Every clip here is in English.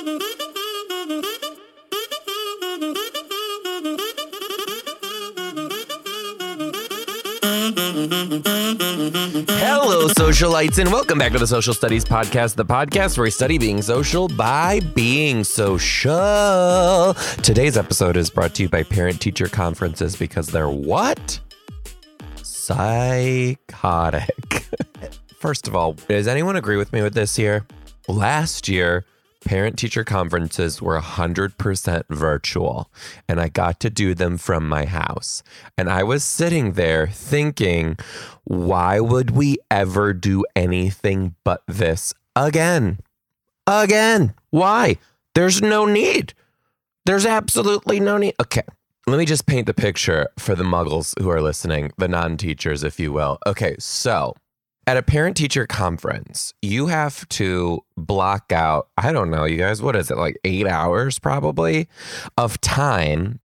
Hello, socialites, and welcome back to the Social Studies Podcast, the podcast where we study being social by being social. Today's episode is brought to you by Parent Teacher Conferences because they're what? Psychotic. First of all, does anyone agree with me with this here? Last year, parent teacher conferences were 100% virtual, and I got to do them from my house. And I was sitting there thinking, why would we ever do anything but this again? Again. Why? There's no need. There's absolutely no need. Okay. Let me just paint the picture for the muggles who are listening, the non teachers, if you will. Okay. So, at a parent teacher conference, you have to block out, I don't know, you guys, what is it, like eight hours probably of time.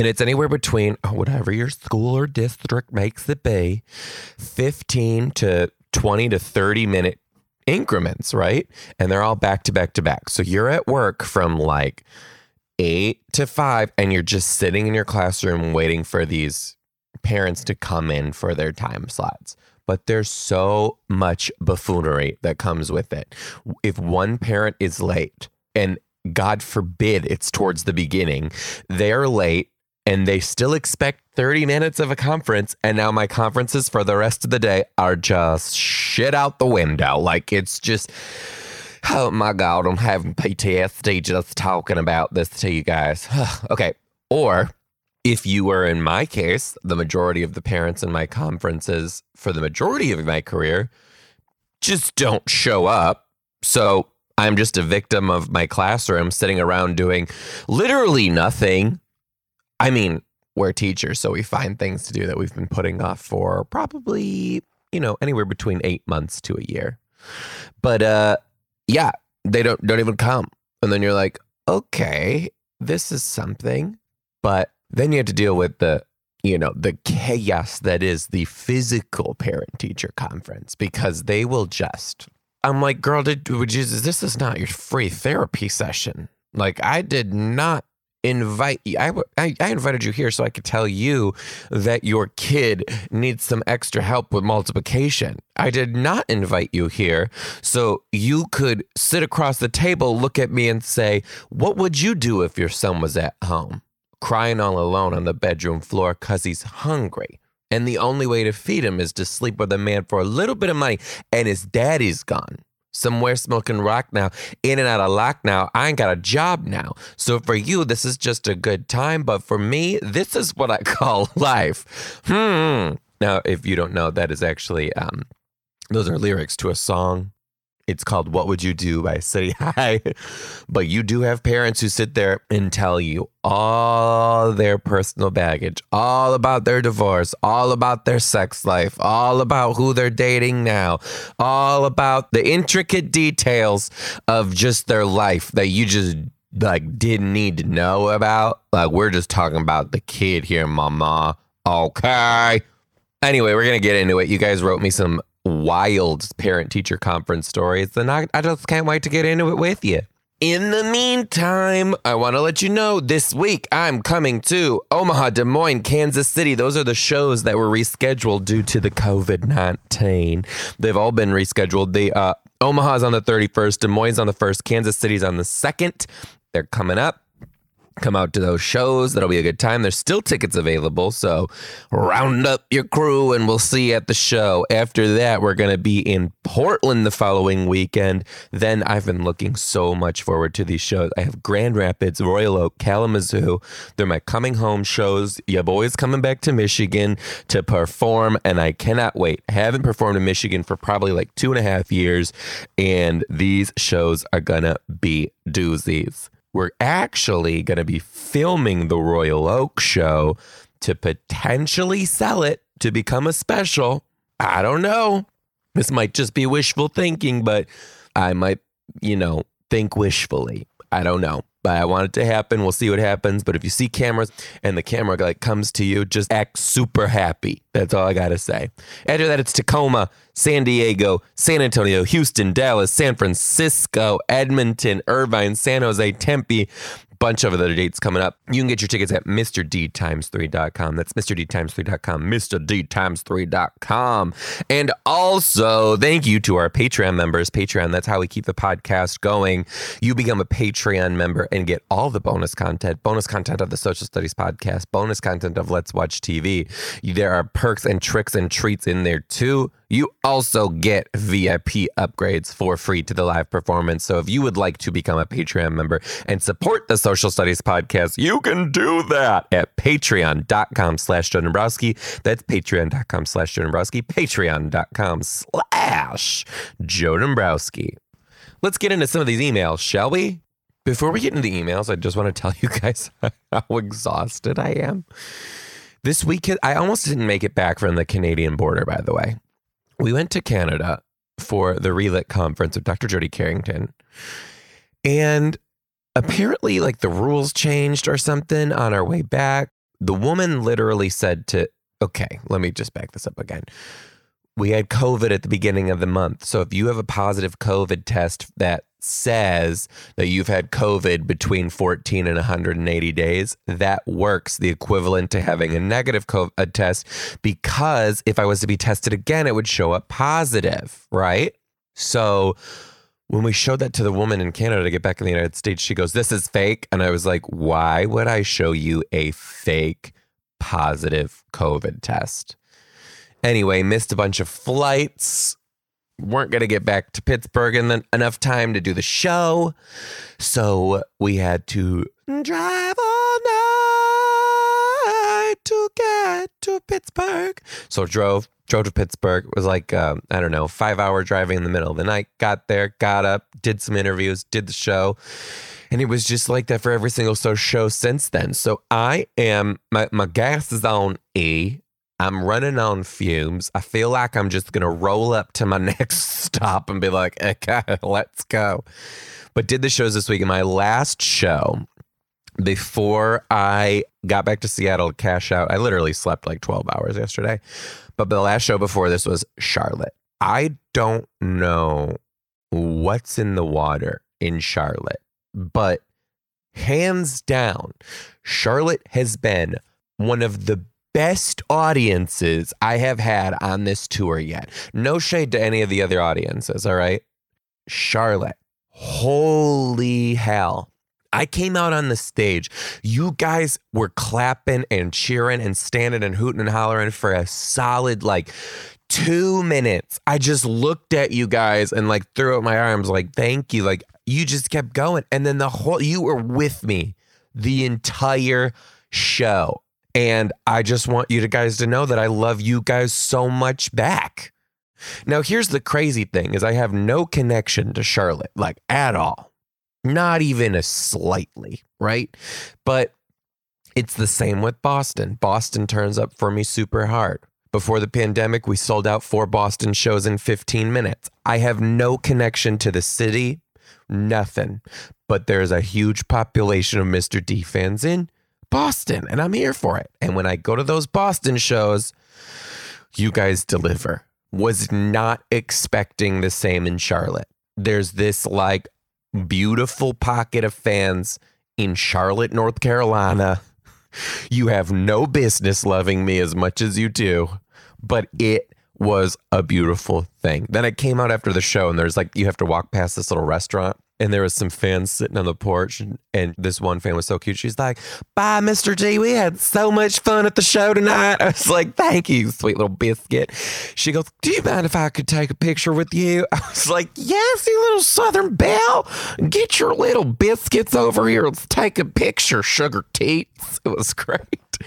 And it's anywhere between oh, whatever your school or district makes it be 15 to 20 to 30 minute increments, right? And they're all back to back to back. So you're at work from like eight to five, and you're just sitting in your classroom waiting for these parents to come in for their time slots but there's so much buffoonery that comes with it. If one parent is late, and God forbid it's towards the beginning, they're late and they still expect 30 minutes of a conference. And now my conferences for the rest of the day are just shit out the window. Like it's just. Oh my God, I'm having PTSD just talking about this to you guys. okay. Or if you were in my case, the majority of the parents in my conferences for the majority of my career just don't show up. So I'm just a victim of my classroom sitting around doing literally nothing. I mean, we're teachers, so we find things to do that we've been putting off for probably, you know, anywhere between eight months to a year. But uh yeah, they don't don't even come. And then you're like, okay, this is something. But then you have to deal with the, you know, the chaos that is the physical parent teacher conference because they will just. I'm like, girl, did, would you, this is not your free therapy session. Like, I did not invite you. I, I, I invited you here so I could tell you that your kid needs some extra help with multiplication. I did not invite you here so you could sit across the table, look at me, and say, What would you do if your son was at home? Crying all alone on the bedroom floor because he's hungry. And the only way to feed him is to sleep with a man for a little bit of money, and his daddy's gone. Somewhere smoking rock now, in and out of lock now. I ain't got a job now. So for you, this is just a good time. But for me, this is what I call life. Hmm. Now, if you don't know, that is actually, um, those are lyrics to a song it's called What Would You Do by City High. but you do have parents who sit there and tell you all their personal baggage, all about their divorce, all about their sex life, all about who they're dating now, all about the intricate details of just their life that you just like didn't need to know about. Like we're just talking about the kid here, mama. Okay. Anyway, we're gonna get into it. You guys wrote me some wild parent teacher conference stories, then I, I just can't wait to get into it with you. In the meantime, I want to let you know this week I'm coming to Omaha, Des Moines, Kansas City. Those are the shows that were rescheduled due to the COVID 19. They've all been rescheduled. The uh, Omaha's on the 31st, Des Moines on the 1st, Kansas City's on the 2nd. They're coming up come out to those shows. That'll be a good time. There's still tickets available. So round up your crew and we'll see you at the show. After that, we're going to be in Portland the following weekend. Then I've been looking so much forward to these shows. I have Grand Rapids, Royal Oak, Kalamazoo. They're my coming home shows. Your boy's coming back to Michigan to perform, and I cannot wait. I haven't performed in Michigan for probably like two and a half years, and these shows are going to be doozies we're actually going to be filming the Royal Oak show to potentially sell it to become a special. I don't know. This might just be wishful thinking, but I might, you know, think wishfully. I don't know but I want it to happen. We'll see what happens. But if you see cameras and the camera like comes to you, just act super happy. That's all I gotta say. After that, it's Tacoma, San Diego, San Antonio, Houston, Dallas, San Francisco, Edmonton, Irvine, San Jose, Tempe, bunch of other dates coming up. You can get your tickets at MrDTimes3.com. That's MrDTimes3.com, MrDTimes3.com. And also, thank you to our Patreon members. Patreon, that's how we keep the podcast going. You become a Patreon member and get all the bonus content, bonus content of the Social Studies podcast, bonus content of Let's Watch TV. There are perks and tricks and treats in there too. You also get VIP upgrades for free to the live performance. So if you would like to become a Patreon member and support the Social Studies podcast, you can do that at patreon.com slash Joe Dombrowski. That's patreon.com slash Joe Dombrowski, patreon.com slash Joe Dombrowski. Let's get into some of these emails, shall we? Before we get into the emails, I just want to tell you guys how exhausted I am. This week, I almost didn't make it back from the Canadian border, by the way we went to Canada for the Relit conference with Dr. Jody Carrington. And apparently, like the rules changed or something on our way back. The woman literally said to, okay, let me just back this up again we had COVID at the beginning of the month. So if you have a positive COVID test that says that you've had COVID between 14 and 180 days, that works the equivalent to having a negative COVID test because if I was to be tested again, it would show up positive, right? So when we showed that to the woman in Canada to get back in the United States, she goes, This is fake. And I was like, Why would I show you a fake positive COVID test? Anyway, missed a bunch of flights. Weren't going to get back to Pittsburgh in the, enough time to do the show. So we had to drive all night to get to Pittsburgh. So drove drove to Pittsburgh. It was like um, I don't know, five hour driving in the middle of the night. Got there, got up, did some interviews, did the show, and it was just like that for every single show since then. So I am my my gas is on E. I'm running on fumes. I feel like I'm just going to roll up to my next stop and be like, okay, let's go. But did the shows this week. And my last show before I got back to Seattle to cash out, I literally slept like 12 hours yesterday. But the last show before this was Charlotte. I don't know what's in the water in Charlotte, but hands down, Charlotte has been one of the best audiences I have had on this tour yet. No shade to any of the other audiences, all right? Charlotte, holy hell. I came out on the stage. You guys were clapping and cheering and standing and hooting and hollering for a solid like two minutes. I just looked at you guys and like threw up my arms, like, thank you. Like, you just kept going. And then the whole, you were with me the entire show. And I just want you to guys to know that I love you guys so much back. Now, here's the crazy thing is I have no connection to Charlotte, like at all. Not even a slightly, right? But it's the same with Boston. Boston turns up for me super hard. Before the pandemic, we sold out four Boston shows in 15 minutes. I have no connection to the city, nothing. But there's a huge population of Mr. D fans in Boston and I'm here for it. And when I go to those Boston shows, you guys deliver. Was not expecting the same in Charlotte. There's this like beautiful pocket of fans in Charlotte, North Carolina. You have no business loving me as much as you do, but it was a beautiful thing. Then I came out after the show and there's like, you have to walk past this little restaurant and there was some fans sitting on the porch and, and, this one fan was so cute. She's like bye mr d. We had so much fun at the show tonight. I was like thank you sweet little biscuit. She goes do you mind if i could take a picture with you? I was like yes you little southern belle. Get your little biscuits over here. Let's take a picture sugar teats. It was great.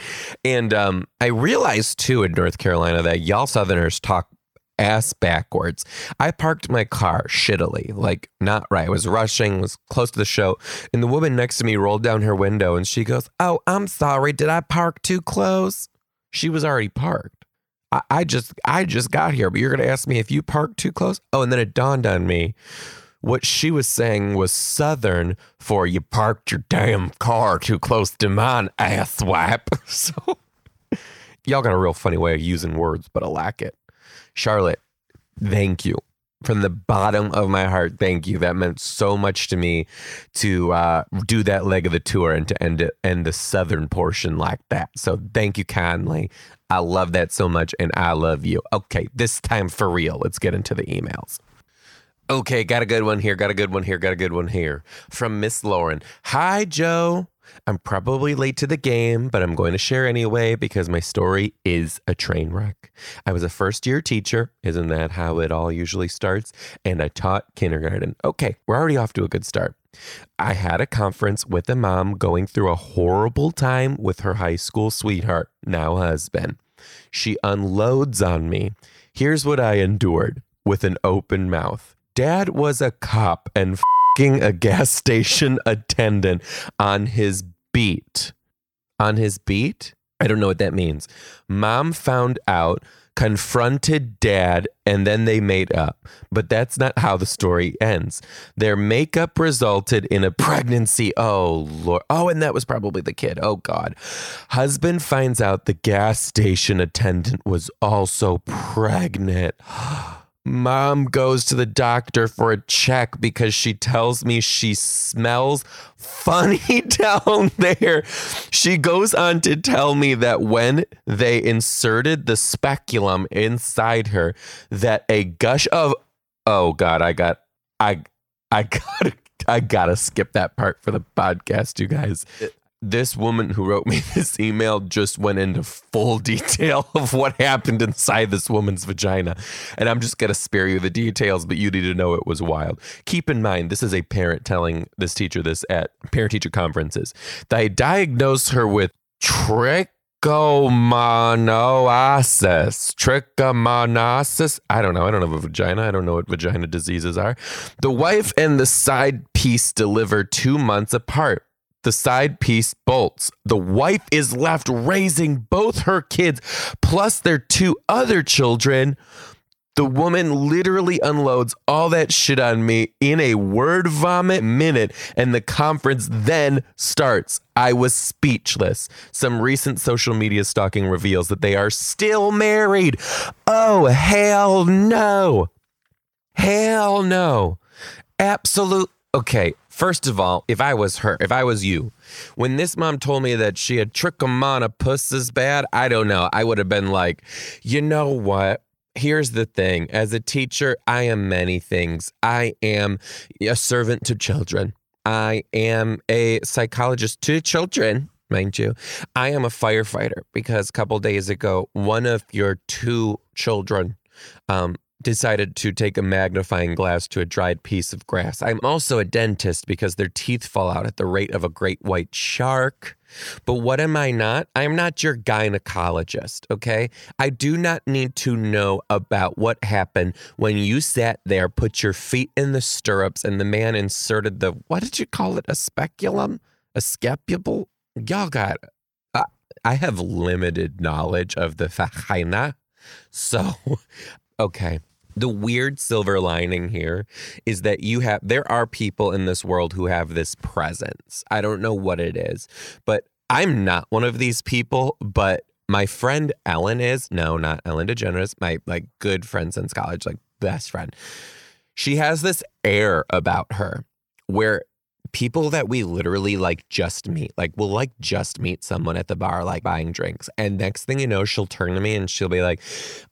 And um, i realized too in north carolina that y'all southerners talk ass backwards. I parked my car shittily, like not right. I was rushing, was close to the show, and the woman next to me rolled down her window and she goes, Oh, I'm sorry. Did I park too close? She was already parked. I, I just I just got here, but you're gonna ask me if you parked too close? Oh, and then it dawned on me. what she was saying was Southern for you parked your damn car too close to mine, asswipe. So y'all got a real funny way of using words, but I lack it. Charlotte, thank you from the bottom of my heart, thank you. That meant so much to me to uh, do that leg of the tour and to end it end the southern portion like that. So thank you kindly. I love that so much, and I love you. Okay, this time for real. Let's get into the emails. Okay, got a good one here. Got a good one here. Got a good one here from Miss Lauren. Hi, Joe. I'm probably late to the game, but I'm going to share anyway because my story is a train wreck. I was a first year teacher. Isn't that how it all usually starts? And I taught kindergarten. Okay, we're already off to a good start. I had a conference with a mom going through a horrible time with her high school sweetheart, now husband. She unloads on me. Here's what I endured with an open mouth. Dad was a cop and a gas station attendant on his beat. On his beat? I don't know what that means. Mom found out, confronted dad, and then they made up. But that's not how the story ends. Their makeup resulted in a pregnancy. Oh, Lord. Oh, and that was probably the kid. Oh, God. Husband finds out the gas station attendant was also pregnant. Mom goes to the doctor for a check because she tells me she smells funny down there. She goes on to tell me that when they inserted the speculum inside her, that a gush of oh god, I got I I gotta I gotta skip that part for the podcast, you guys this woman who wrote me this email just went into full detail of what happened inside this woman's vagina. And I'm just going to spare you the details, but you need to know it was wild. Keep in mind, this is a parent telling this teacher this at parent teacher conferences. They diagnosed her with trichomoniasis. Trichomoniasis. I don't know. I don't have a vagina. I don't know what vagina diseases are. The wife and the side piece deliver two months apart the side piece bolts. The wife is left raising both her kids plus their two other children. The woman literally unloads all that shit on me in a word vomit minute, and the conference then starts. I was speechless. Some recent social media stalking reveals that they are still married. Oh, hell no. Hell no. Absolute. Okay, First of all, if I was her, if I was you, when this mom told me that she had trichomoniasis bad, I don't know. I would have been like, you know what? Here's the thing. As a teacher, I am many things. I am a servant to children. I am a psychologist to children, mind you. I am a firefighter because a couple days ago, one of your two children um, decided to take a magnifying glass to a dried piece of grass. I'm also a dentist because their teeth fall out at the rate of a great white shark. But what am I not? I am not your gynecologist, okay? I do not need to know about what happened when you sat there, put your feet in the stirrups, and the man inserted the, what did you call it? A speculum? A scapule? Y'all got, uh, I have limited knowledge of the vagina. So, okay the weird silver lining here is that you have there are people in this world who have this presence. I don't know what it is, but I'm not one of these people, but my friend Ellen is. No, not Ellen DeGeneres, my like good friend since college, like best friend. She has this air about her where people that we literally like just meet, like we'll like just meet someone at the bar, like buying drinks. And next thing you know, she'll turn to me and she'll be like,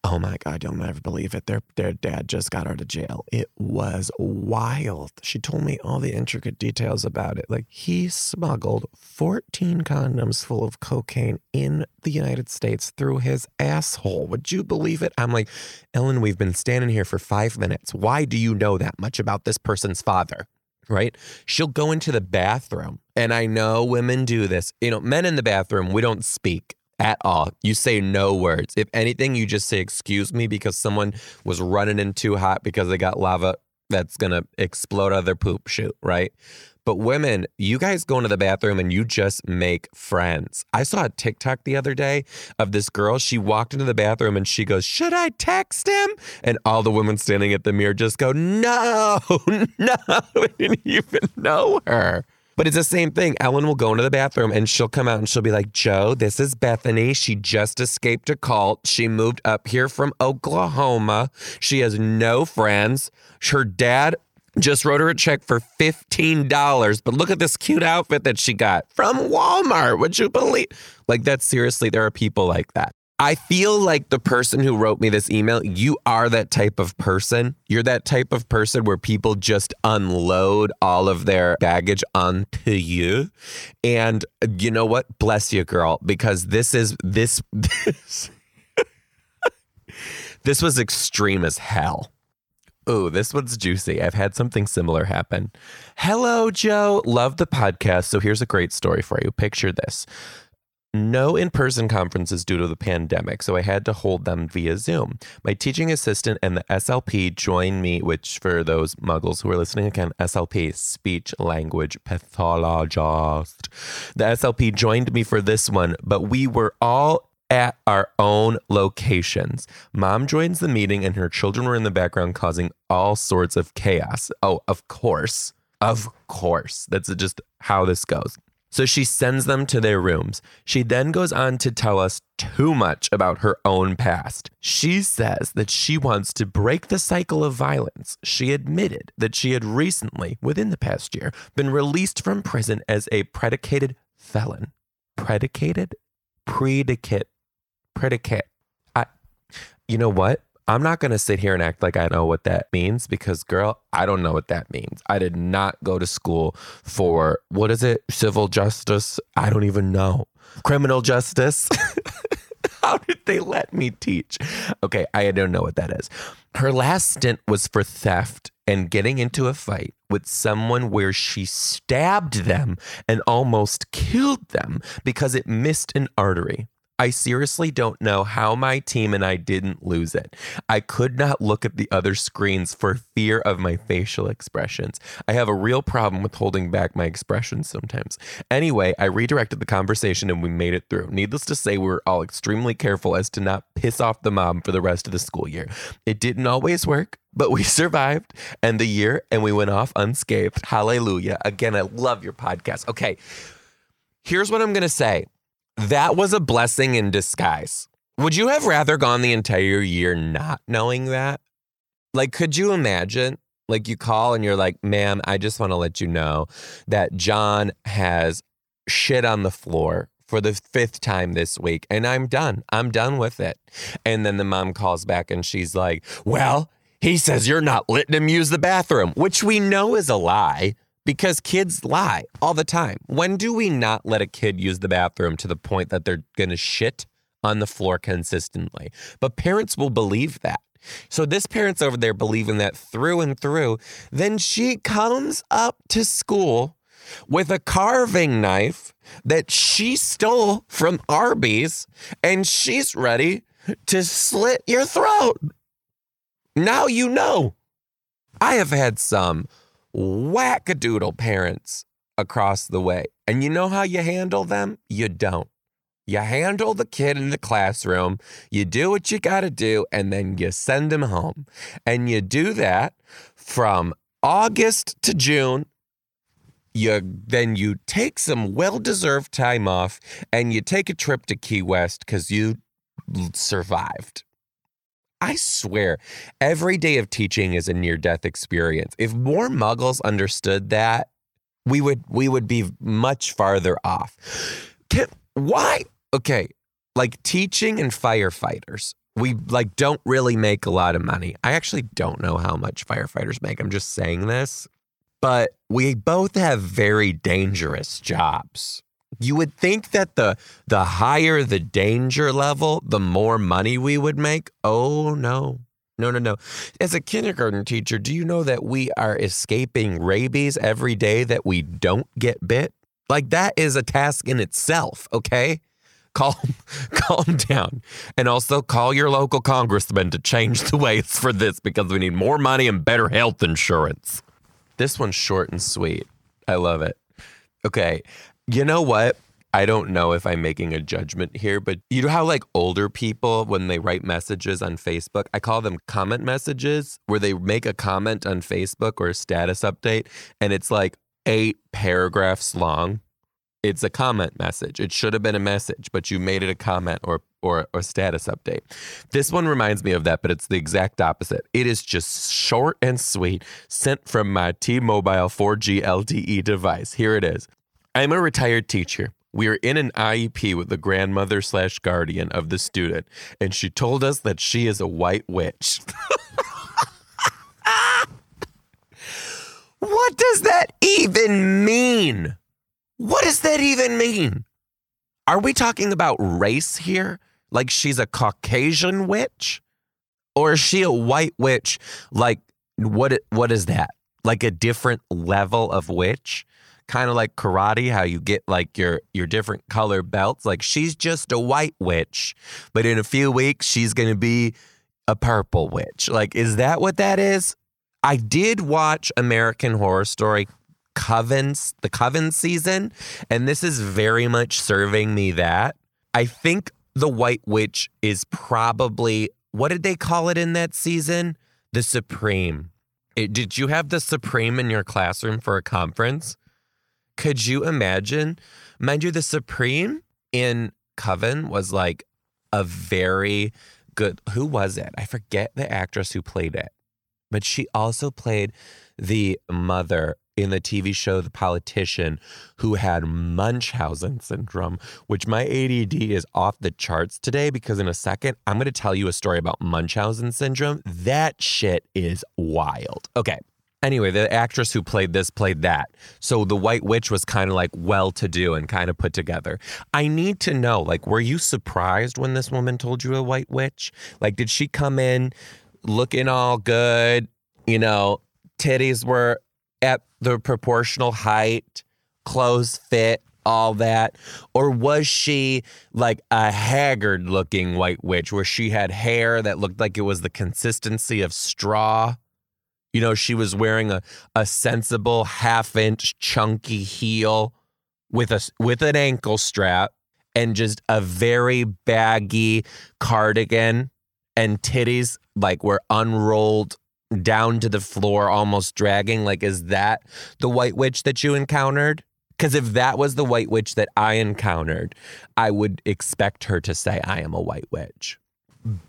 Oh my God, you'll never believe it. Their their dad just got out of jail. It was wild. She told me all the intricate details about it. Like he smuggled 14 condoms full of cocaine in the United States through his asshole. Would you believe it? I'm like, Ellen, we've been standing here for five minutes. Why do you know that much about this person's father? Right? She'll go into the bathroom. And I know women do this. You know, men in the bathroom, we don't speak at all. You say no words. If anything, you just say, excuse me, because someone was running in too hot because they got lava that's going to explode out of their poop chute, right? But women, you guys go into the bathroom and you just make friends. I saw a TikTok the other day of this girl. She walked into the bathroom and she goes, Should I text him? And all the women standing at the mirror just go, No, no. I didn't even know her. But it's the same thing. Ellen will go into the bathroom and she'll come out and she'll be like, Joe, this is Bethany. She just escaped a cult. She moved up here from Oklahoma. She has no friends. Her dad just wrote her a check for $15. But look at this cute outfit that she got from Walmart. Would you believe? Like, that seriously, there are people like that. I feel like the person who wrote me this email, you are that type of person. You're that type of person where people just unload all of their baggage onto you. And you know what? Bless you, girl, because this is this this, this was extreme as hell. Ooh, this one's juicy. I've had something similar happen. Hello, Joe. Love the podcast. So here's a great story for you. Picture this no in person conferences due to the pandemic, so I had to hold them via Zoom. My teaching assistant and the SLP joined me, which for those muggles who are listening again, SLP, speech language pathologist. The SLP joined me for this one, but we were all at our own locations. Mom joins the meeting and her children were in the background causing all sorts of chaos. Oh, of course. Of course. That's just how this goes. So she sends them to their rooms. She then goes on to tell us too much about her own past. She says that she wants to break the cycle of violence. She admitted that she had recently, within the past year, been released from prison as a predicated felon. Predicated? Predicate. Predicate. I, you know what? I'm not going to sit here and act like I know what that means because, girl, I don't know what that means. I did not go to school for what is it? Civil justice? I don't even know. Criminal justice? How did they let me teach? Okay, I don't know what that is. Her last stint was for theft and getting into a fight with someone where she stabbed them and almost killed them because it missed an artery. I seriously don't know how my team and I didn't lose it. I could not look at the other screens for fear of my facial expressions. I have a real problem with holding back my expressions sometimes. Anyway, I redirected the conversation and we made it through. Needless to say, we were all extremely careful as to not piss off the mom for the rest of the school year. It didn't always work, but we survived and the year and we went off unscathed. Hallelujah. Again, I love your podcast. Okay. Here's what I'm going to say that was a blessing in disguise. Would you have rather gone the entire year not knowing that? Like, could you imagine? Like, you call and you're like, ma'am, I just want to let you know that John has shit on the floor for the fifth time this week and I'm done. I'm done with it. And then the mom calls back and she's like, well, he says you're not letting him use the bathroom, which we know is a lie because kids lie all the time. When do we not let a kid use the bathroom to the point that they're going to shit on the floor consistently? But parents will believe that. So this parent's over there believing that through and through. Then she comes up to school with a carving knife that she stole from Arby's and she's ready to slit your throat. Now you know. I have had some wackadoodle parents across the way. And you know how you handle them? You don't. You handle the kid in the classroom, you do what you got to do, and then you send him home. And you do that from August to June. You then you take some well-deserved time off and you take a trip to Key West cuz you survived. I swear, every day of teaching is a near death experience. If more muggles understood that, we would we would be much farther off. Can, why? Okay, like teaching and firefighters. We like don't really make a lot of money. I actually don't know how much firefighters make. I'm just saying this. But we both have very dangerous jobs you would think that the the higher the danger level, the more money we would make. Oh no. No, no, no. As a kindergarten teacher, do you know that we are escaping rabies every day that we don't get bit? Like that is a task in itself, okay? calm, calm down. And also call your local congressman to change the ways for this because we need more money and better health insurance. This one's short and sweet. I love it. Okay. You know what? I don't know if I'm making a judgment here, but you know how like older people when they write messages on Facebook, I call them comment messages where they make a comment on Facebook or a status update and it's like eight paragraphs long. It's a comment message. It should have been a message, but you made it a comment or or a status update. This one reminds me of that, but it's the exact opposite. It is just short and sweet, sent from my T-Mobile 4G LTE device. Here it is. I'm a retired teacher. We are in an IEP with the grandmother slash guardian of the student, and she told us that she is a white witch. what does that even mean? What does that even mean? Are we talking about race here? Like she's a Caucasian witch? Or is she a white witch? Like what what is that? Like a different level of witch? Kind of like karate, how you get like your your different color belts. Like she's just a white witch, but in a few weeks she's gonna be a purple witch. Like, is that what that is? I did watch American Horror Story Covens, the Coven season, and this is very much serving me that. I think the White Witch is probably what did they call it in that season? The Supreme. It, did you have the Supreme in your classroom for a conference? Could you imagine? Mind you, the Supreme in Coven was like a very good. Who was it? I forget the actress who played it, but she also played the mother in the TV show The Politician who had Munchausen syndrome, which my ADD is off the charts today because in a second, I'm going to tell you a story about Munchausen syndrome. That shit is wild. Okay. Anyway, the actress who played this played that. So the White Witch was kind of like well to do and kind of put together. I need to know like, were you surprised when this woman told you a White Witch? Like, did she come in looking all good? You know, titties were at the proportional height, clothes fit, all that? Or was she like a haggard looking white witch where she had hair that looked like it was the consistency of straw? You know, she was wearing a, a sensible half inch chunky heel with a with an ankle strap and just a very baggy cardigan and titties like were unrolled down to the floor, almost dragging. Like, is that the white witch that you encountered? Because if that was the white witch that I encountered, I would expect her to say, I am a white witch.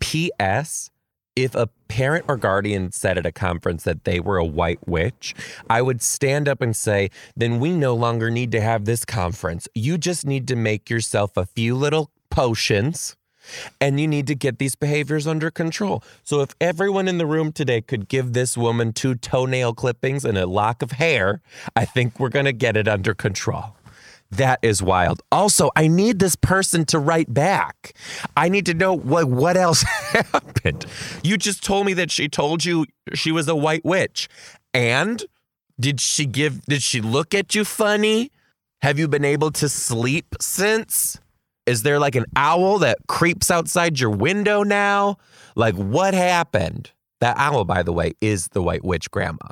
P.S. If a parent or guardian said at a conference that they were a white witch, I would stand up and say, then we no longer need to have this conference. You just need to make yourself a few little potions and you need to get these behaviors under control. So, if everyone in the room today could give this woman two toenail clippings and a lock of hair, I think we're going to get it under control. That is wild. Also, I need this person to write back. I need to know what what else happened. You just told me that she told you she was a white witch. And did she give did she look at you funny? Have you been able to sleep since? Is there like an owl that creeps outside your window now? Like, what happened? That owl, by the way, is the White Witch grandma.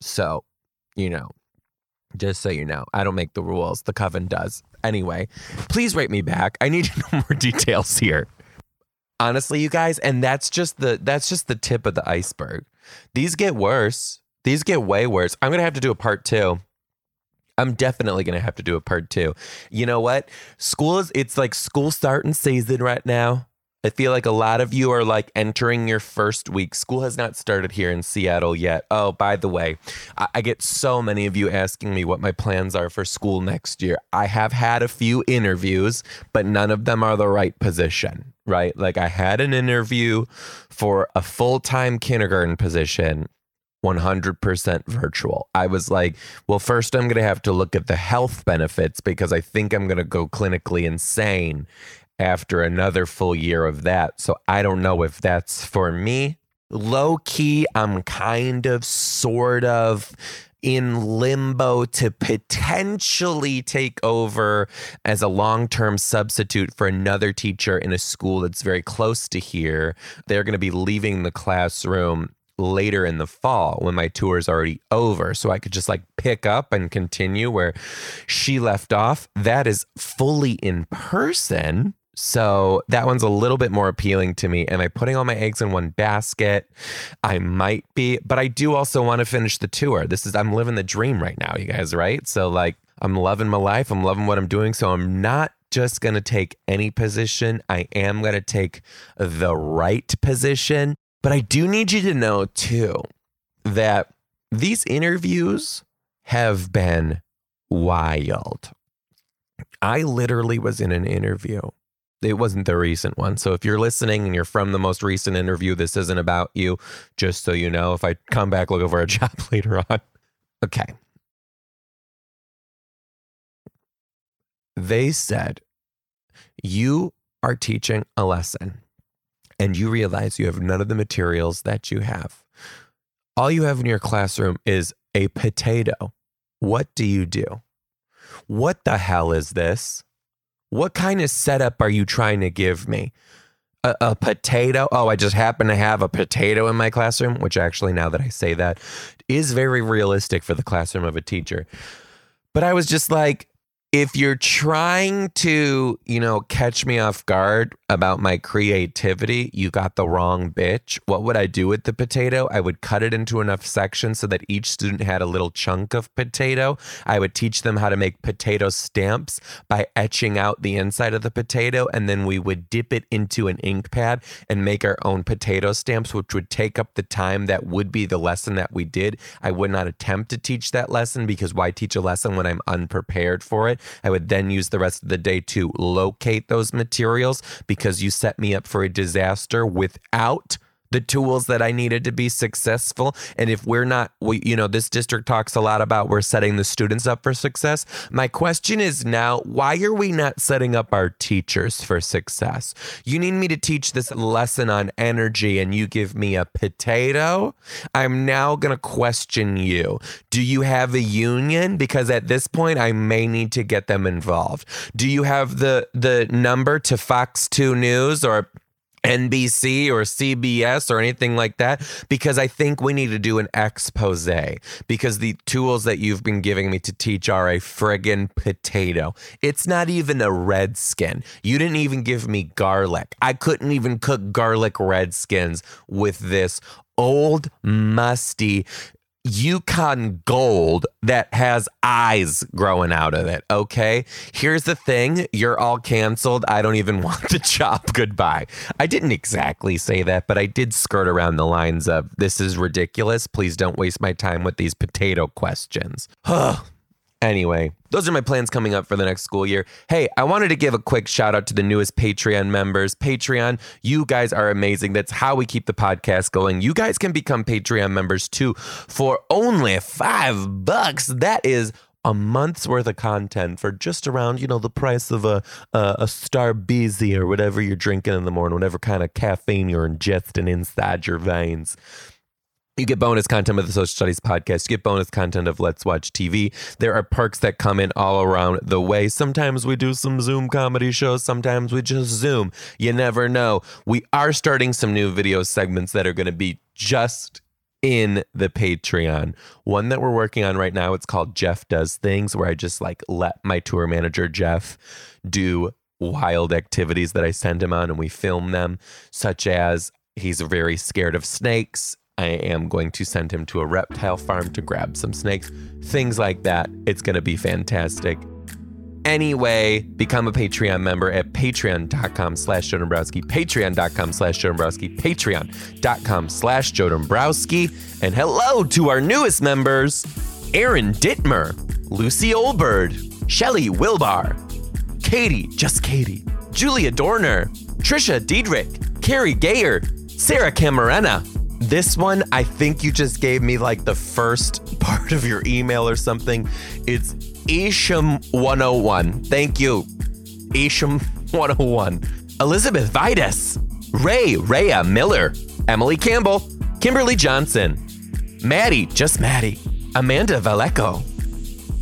So, you know, just so you know, I don't make the rules. The coven does. Anyway, please write me back. I need to know more details here. Honestly, you guys, and that's just the that's just the tip of the iceberg. These get worse. These get way worse. I'm gonna have to do a part two I'm definitely to have to do a part two. You know what? School is, it's like school starting season right now. I feel like a lot of you are like entering your first week. School has not started here in Seattle yet. Oh, by the way, I, I, get so many of you asking me what my plans are for school next year. I have had a few interviews, but none of them are the right position, right? Like I had an interview for a full time kindergarten position 100% virtual. I was like, well, first I'm going to have to look at the health benefits because I think I'm going to go clinically insane after another full year of that. So I don't know if that's for me. Low key, I'm kind of, sort of in limbo to potentially take over as a long term substitute for another teacher in a school that's very close to here. They're going to be leaving the classroom later in the fall when my tour is already over. So I could just like pick up and continue where she left off. That is fully in person. So that one's a little bit more appealing to me. Am I putting all my eggs in one basket? I might be, but I do also want to finish the tour. This is, I'm living the dream right now, you guys, right? So, like, I'm loving my life. I'm loving what I'm doing. So, I'm not just going to take any position. I am going to take the right position. But I do need you to know, too, that these interviews have been wild. I literally was in an interview it wasn't the recent one. So if you're listening and you're from the most recent interview, this isn't about you, just so you know, if I come back looking for a job later on. Okay. They said, You are teaching a lesson and you realize you have none of the materials that you have. All you have in your classroom is a potato. What do you do? What the hell is this? What kind of setup are you trying to give me? A, a, potato? Oh, I just happen to have a potato in my classroom, which actually, now that I say that, is very realistic for the classroom of a teacher. But I was just like, if you're trying to, you know, catch me off guard about my creativity, you got the wrong bitch. What would I do with the potato? I would cut it into enough sections so that each student had a little chunk of potato. I would teach them how to make potato stamps by etching out the inside of the potato. And then we would dip it into an ink pad and make our own potato stamps, which would take up the time that would be the lesson that we did. I would not attempt to teach that lesson because why teach a lesson when I'm unprepared for it? I would then use the rest of the day to locate those materials because you set me up for a disaster without the tools that I needed to be successful. And if we're not, we, you know, this district talks a lot about we're setting the students up for success. My question is now, why are we not setting up our teachers for success? You need me to teach this lesson on energy and you give me a potato? I'm now going to question you. Do you have a union? Because at this point, I may need to get them involved. Do you have the, the number to Fox 2 News or NBC or CBS or anything like that because I think we need to do an expose because the tools that you've been giving me to teach are a friggin' potato. It's not even a red skin. You didn't even give me garlic. I couldn't even cook garlic red skins with this old, musty Yukon gold that has eyes growing out of it. Okay. Here's the thing you're all canceled. I don't even want the job. Goodbye. I didn't exactly say that, but I did skirt around the lines of this is ridiculous. Please don't waste my time with these potato questions. Anyway, those are my plans coming up for the next school year. Hey, I wanted to give a quick shout out to the newest Patreon members. Patreon, you guys are amazing. That's how we keep the podcast going. You guys can become Patreon members too for only five bucks. That is a month's worth of content for just around, you know, the price of a a, a Starbeezy or whatever you're drinking in the morning, whatever kind of caffeine you're ingesting inside your veins. You get bonus content of the Social Studies podcast. You get bonus content of Let's Watch TV. There are perks that come in all around the way. Sometimes we do some Zoom comedy shows. Sometimes we just Zoom. You never know. We are starting some new video segments that are going to be just in the Patreon. One that we're working on right now, it's called Jeff Does Things, where I just like let my tour manager, Jeff, do wild activities that I send him on and we film them, such as he's very scared of snakes I am going to send him to a reptile farm to grab some snakes, things like that. It's going to be fantastic. Anyway, become a Patreon member at patreon.com slash Joe Dombrowski, patreon.com slash Joe Dombrowski, patreon.com slash Joe Dombrowski. And hello to our newest members, Aaron Dittmer, Lucy Olberd, Shelly Wilbar, Katie, just Katie, Julia Dorner, Trisha Diedrich, Carrie Gayer, Sarah Camarena, this one, I think you just gave me like the first part of your email or something. It's Isham 101. Thank you. Isham 101. Elizabeth Vitus. Ray Rhea Miller. Emily Campbell. Kimberly Johnson. Maddie, just Maddie. Amanda Valleco,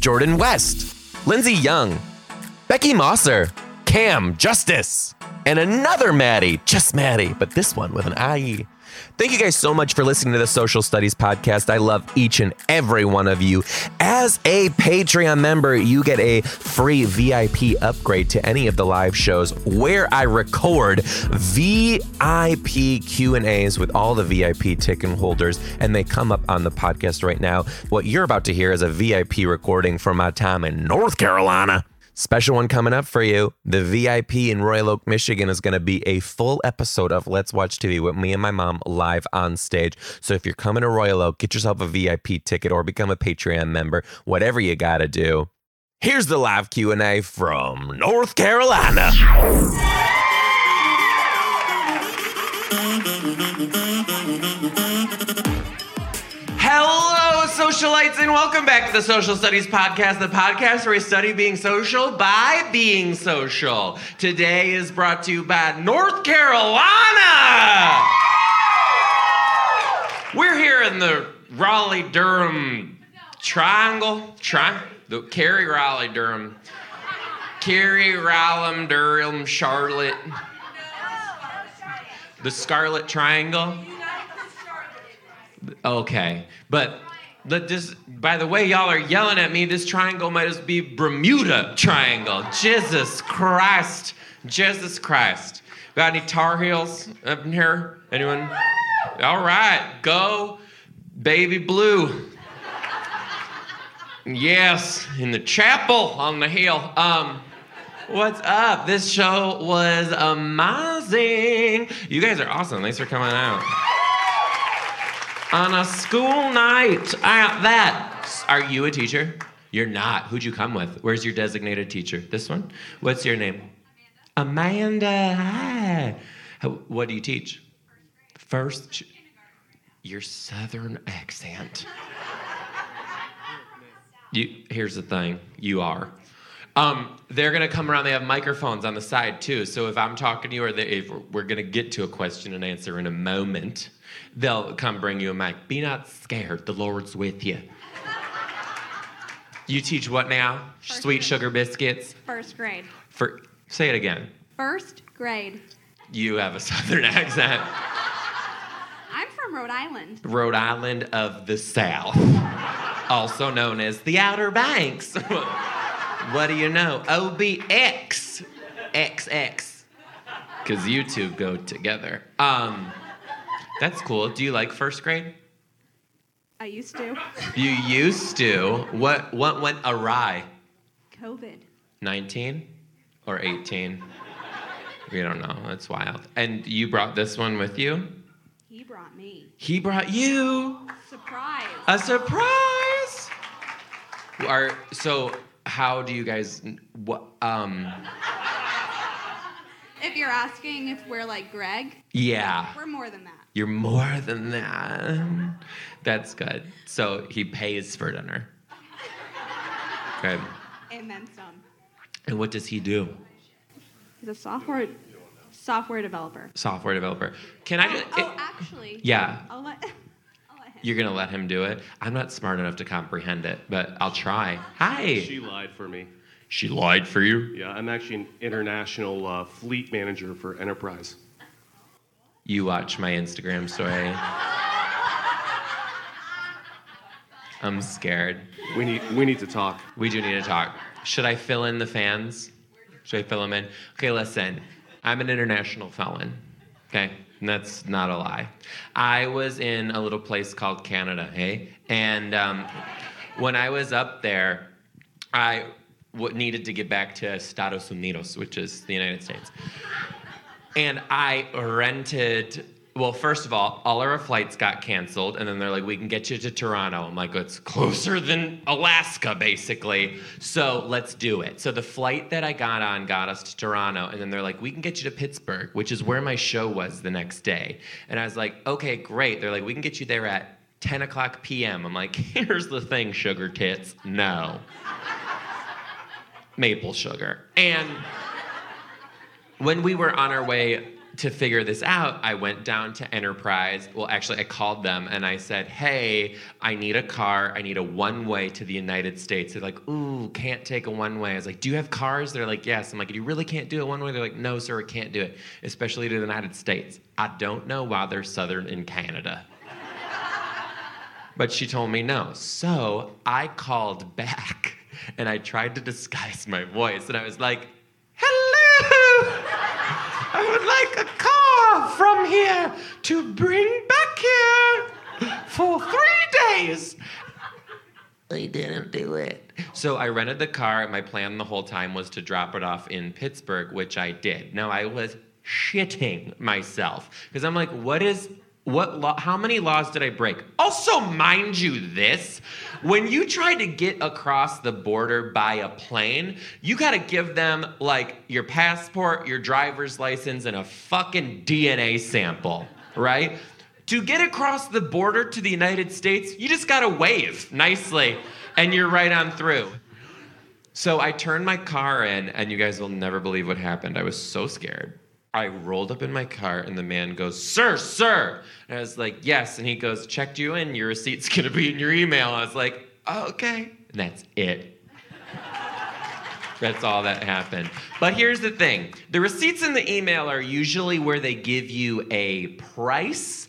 Jordan West, Lindsay Young, Becky Mosser, Cam Justice, and another Maddie, just Maddie, but this one with an IE. Thank you guys so much for listening to the Social Studies Podcast. I love each and every one of you. As a Patreon member, you get a free VIP upgrade to any of the live shows where I record VIP Q&As with all the VIP ticket holders and they come up on the podcast right now. What you're about to hear is a VIP recording from my time in North Carolina. Special one coming up for you. The VIP in Royal Oak, Michigan is going to be a full episode of Let's Watch TV with me and my mom live on stage. So if you're coming to Royal Oak, get yourself a VIP ticket or become a Patreon member, whatever you got to do. Here's the live Q&A from North Carolina. Socialites, and welcome back to the Social Studies Podcast, the podcast where we study being social by being social. Today is brought to you by North Carolina. We're here in the Raleigh Durham Triangle, tri- the Cary Raleigh Durham, Cary Raleigh Durham Charlotte, the Scarlet Triangle. Okay, but let this. By the way, y'all are yelling at me. This triangle might just be Bermuda Triangle. Jesus Christ! Jesus Christ! Got any Tar Heels up in here? Anyone? All right, go, baby blue. Yes, in the chapel on the hill. Um, what's up? This show was amazing. You guys are awesome. Thanks for coming out on a school night at that. Are you a teacher? You're not. Who'd you come with? Where's your designated teacher? This one? What's your name? Amanda. Amanda. Hi. How- What do you teach? First. sh- Your southern accent. You, here's the thing. You are. Um, they're gonna come around. They have microphones on the side too. So if I'm talking to you, or they, if we're gonna get to a question and answer in a moment, they'll come bring you a mic. Be not scared. The Lord's with you. You teach what now? First Sweet grade. sugar biscuits. First grade. For say it again. First grade. You have a southern accent. I'm from Rhode Island. Rhode Island of the South, also known as the Outer Banks. what do you know? OBX, XX, because you two go together. Um, that's cool. Do you like first grade? I used to. You used to. What what went awry? COVID. 19 or 18? We don't know. That's wild. And you brought this one with you? He brought me. He brought you. Surprise. A surprise! Are so how do you guys what um if you're asking if we're like Greg, yeah. we're more than that. You're more than that. That's good. So he pays for dinner. Okay. And then some. And what does he do? He's a software software developer. Software developer. Can I Oh, just oh, actually. Yeah. I'll let, I'll let. You're gonna let him do it? I'm not smart enough to comprehend it, but I'll try. Hi. She lied for me. She lied for you? Yeah, I'm actually an international uh, fleet manager for Enterprise. You watch my Instagram story. I'm scared. We need we need to talk. We do need to talk. Should I fill in the fans? Should I fill them in? Okay, listen. I'm an international felon. Okay, and that's not a lie. I was in a little place called Canada, hey? And um, when I was up there, I w- needed to get back to Estados Unidos, which is the United States. And I rented. Well, first of all, all our flights got canceled, and then they're like, "We can get you to Toronto." I'm like, "It's closer than Alaska, basically." So let's do it. So the flight that I got on got us to Toronto, and then they're like, "We can get you to Pittsburgh," which is where my show was the next day. And I was like, "Okay, great." They're like, "We can get you there at 10 o'clock p.m." I'm like, "Here's the thing, sugar tits. No, maple sugar." And when we were on our way to figure this out, I went down to Enterprise. Well, actually, I called them and I said, Hey, I need a car. I need a one way to the United States. They're like, Ooh, can't take a one way. I was like, Do you have cars? They're like, Yes. I'm like, You really can't do it one way? They're like, No, sir, I can't do it, especially to the United States. I don't know why they're Southern in Canada. But she told me no. So I called back and I tried to disguise my voice and I was like, Hello! I would like a car from here to bring back here for three days. They didn't do it. So I rented the car, and my plan the whole time was to drop it off in Pittsburgh, which I did. Now I was shitting myself because I'm like, what is what law, how many laws did I break? Also, mind you, this when you try to get across the border by a plane, you got to give them like your passport, your driver's license, and a fucking DNA sample, right? To get across the border to the United States, you just got to wave nicely and you're right on through. So I turned my car in, and you guys will never believe what happened. I was so scared. I rolled up in my car, and the man goes, Sir, sir. And I was like, Yes. And he goes, Checked you in. Your receipt's going to be in your email. I was like, oh, Okay. And that's it. That's all that happened. But here's the thing the receipts in the email are usually where they give you a price.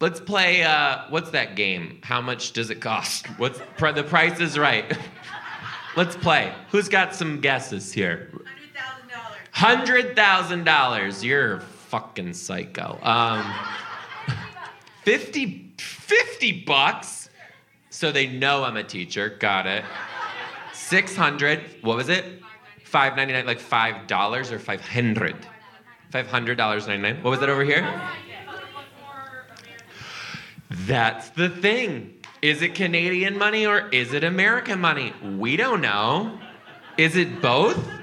Let's play, uh, what's that game? How much does it cost? What's the price is right. Let's play. Who's got some guesses here? Hundred thousand dollars. You're a fucking psycho. Um, 50, 50 bucks. So they know I'm a teacher. Got it. 600. What was it? 5.99. Like five dollars or 500. $500.99. What was it over here? That's the thing. Is it Canadian money or is it American money? We don't know. Is it both?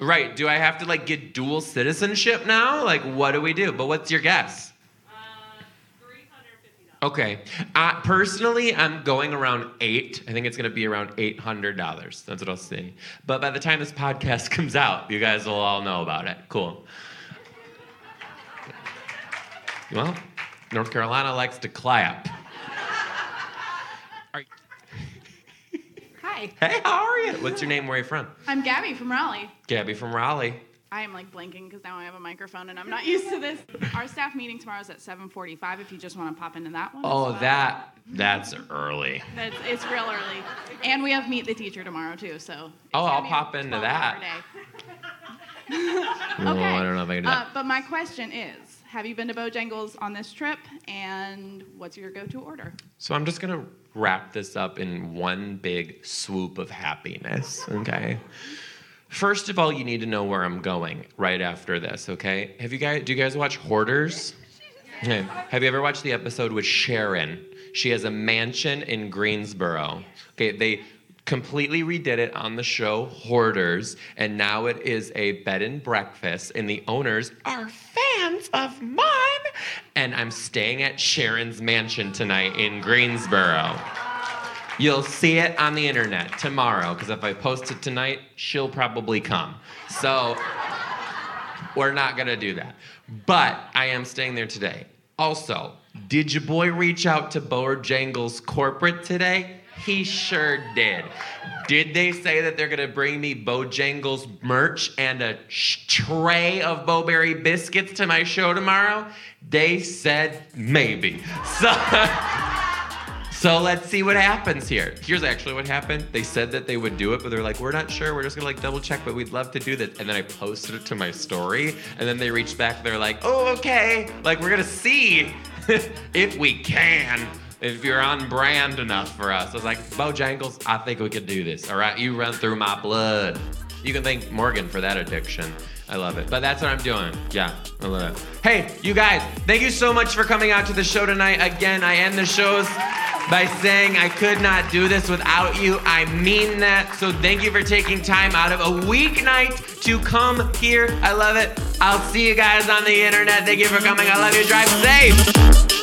Right. Do I have to like get dual citizenship now? Like, what do we do? But what's your guess? Okay. Uh, personally, I'm going around eight. I think it's going to be around $800. That's what I'll say. But by the time this podcast comes out, you guys will all know about it. Cool. Well, North Carolina likes to clap. Hi, Hey, how are you? What's your name? Where are you from? I'm Gabby from Raleigh. Gabby from Raleigh. I am like blinking because now I have a microphone and I'm not used to this. Our staff meeting tomorrow is at 7:45. If you just want to pop into that one. as Oh, well. that that's early. That's, it's real early, and we have meet the teacher tomorrow too. So. Oh, I'll pop into that. hour day. Okay. I don't know if I can do Uh, but my question is, have you been to Bojangles on this trip, and what's your go-to order? So I'm just gonna wrap this up in one big swoop of happiness. Okay. First of all, you need to know where I'm going right after this. Okay. Have you guys? Do you guys watch Hoarders? Okay. Have you ever watched the episode with Sharon? She has a mansion in Greensboro. Okay, they completely redid it on the show Hoarders, and now it is a bed and breakfast, and the owners are fans of mine. And I'm staying at Sharon's mansion tonight in Greensboro. You'll see it on the internet tomorrow, because if I post it tonight, she'll probably come. So we're not gonna do that. But I am staying there today. Also, did your boy reach out to Bojangles corporate today? He sure did. Did they say that they're gonna bring me Bojangles merch and a tray of Bo-Berry biscuits to my show tomorrow? They said maybe. So. So let's see what happens here. Here's actually what happened. They said that they would do it, but they're like, we're not sure. We're just gonna like double check, but we'd love to do this. And then I posted it to my story, and then they reached back. And they're like, oh, okay. Like we're gonna see if we can. If you're on brand enough for us. I was like, Bojangles, I think we could do this. All right, you run through my blood. You can thank Morgan for that addiction. I love it. But that's what I'm doing. Yeah, I love it. Hey, you guys, thank you so much for coming out to the show tonight. Again, I end the shows by saying I could not do this without you. I mean that. So thank you for taking time out of a weeknight to come here. I love it. I'll see you guys on the internet. Thank you for coming. I love you. Drive safe.